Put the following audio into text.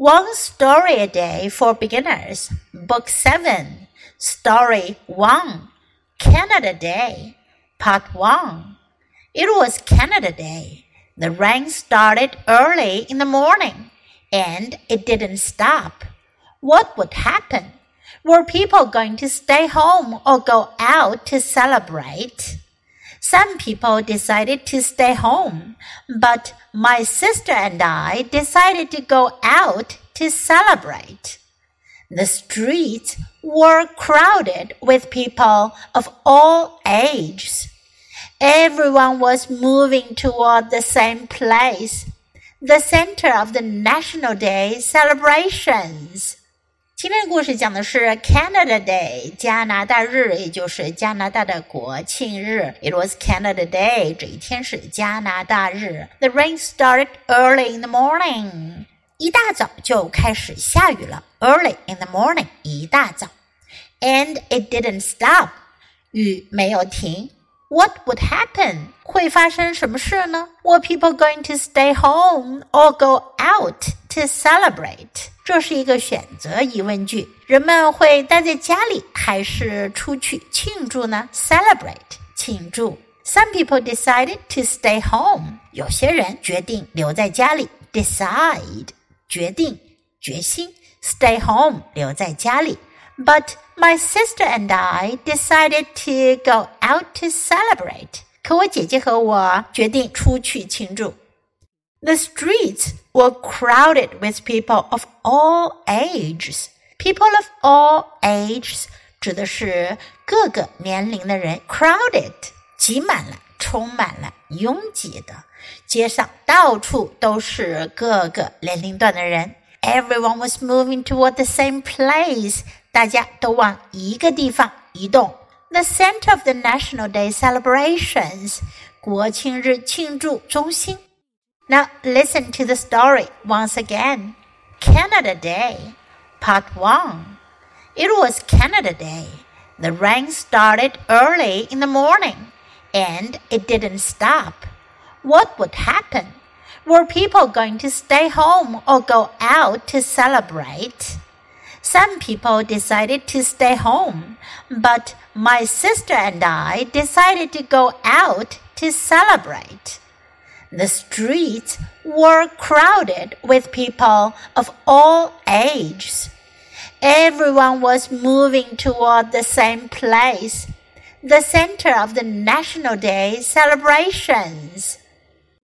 One Story a Day for Beginners, Book 7, Story 1, Canada Day, Part 1. It was Canada Day. The rain started early in the morning, and it didn't stop. What would happen? Were people going to stay home or go out to celebrate? Some people decided to stay home, but my sister and I decided to go out to celebrate. The streets were crowded with people of all ages. Everyone was moving toward the same place, the center of the National Day celebrations. 今天的故事讲的是 Canada Day，加拿大日，也就是加拿大的国庆日。It was Canada Day，这一天是加拿大日。The rain started early in the morning，一大早就开始下雨了。Early in the morning，一大早。And it didn't stop，雨没有停。What would happen？会发生什么事呢？Were people going to stay home or go out to celebrate？这是一个选择疑问句。人们会待在家里还是出去庆祝呢？Celebrate，庆祝。Some people decided to stay home。有些人决定留在家里。Decide，决定，决心。Stay home，留在家里。But my sister and I decided to go out to celebrate. 可我姐姐和我决定出去庆祝。 The streets were crowded with people of all ages. People of all ages 指的是各个年龄的人，crowded 挤满了，充满了，拥挤的。街上到处都是各个年龄段的人。Everyone was moving toward the same place. 大家都往一个地方移动。The center of the National Day celebrations，国庆日庆祝中心。 Now listen to the story once again. Canada Day, Part 1. It was Canada Day. The rain started early in the morning, and it didn't stop. What would happen? Were people going to stay home or go out to celebrate? Some people decided to stay home, but my sister and I decided to go out to celebrate. The streets were crowded with people of all ages. Everyone was moving toward the same place, the center of the National Day celebrations.